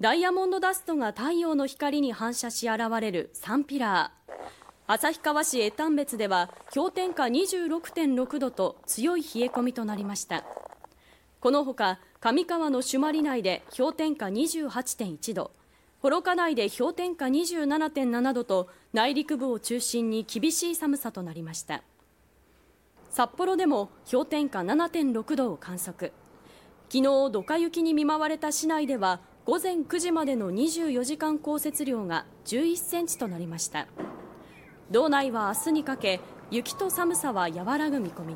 ダイヤモンドダストが太陽の光に反射し現れるサンピラー。旭川市江丹別では氷点下26.6度と強い冷え込みとなりました。このほか上川の朱鞠内で氷点下28.1度。幌加内で氷点下27.7度と内陸部を中心に厳しい寒さとなりました。札幌でも氷点下7.6度を観測。昨日ドカ雪に見舞われた市内では午前9時までの24時間降雪量が11センチとなりました。道内は明日にかけ雪と寒さは和らぐ見込み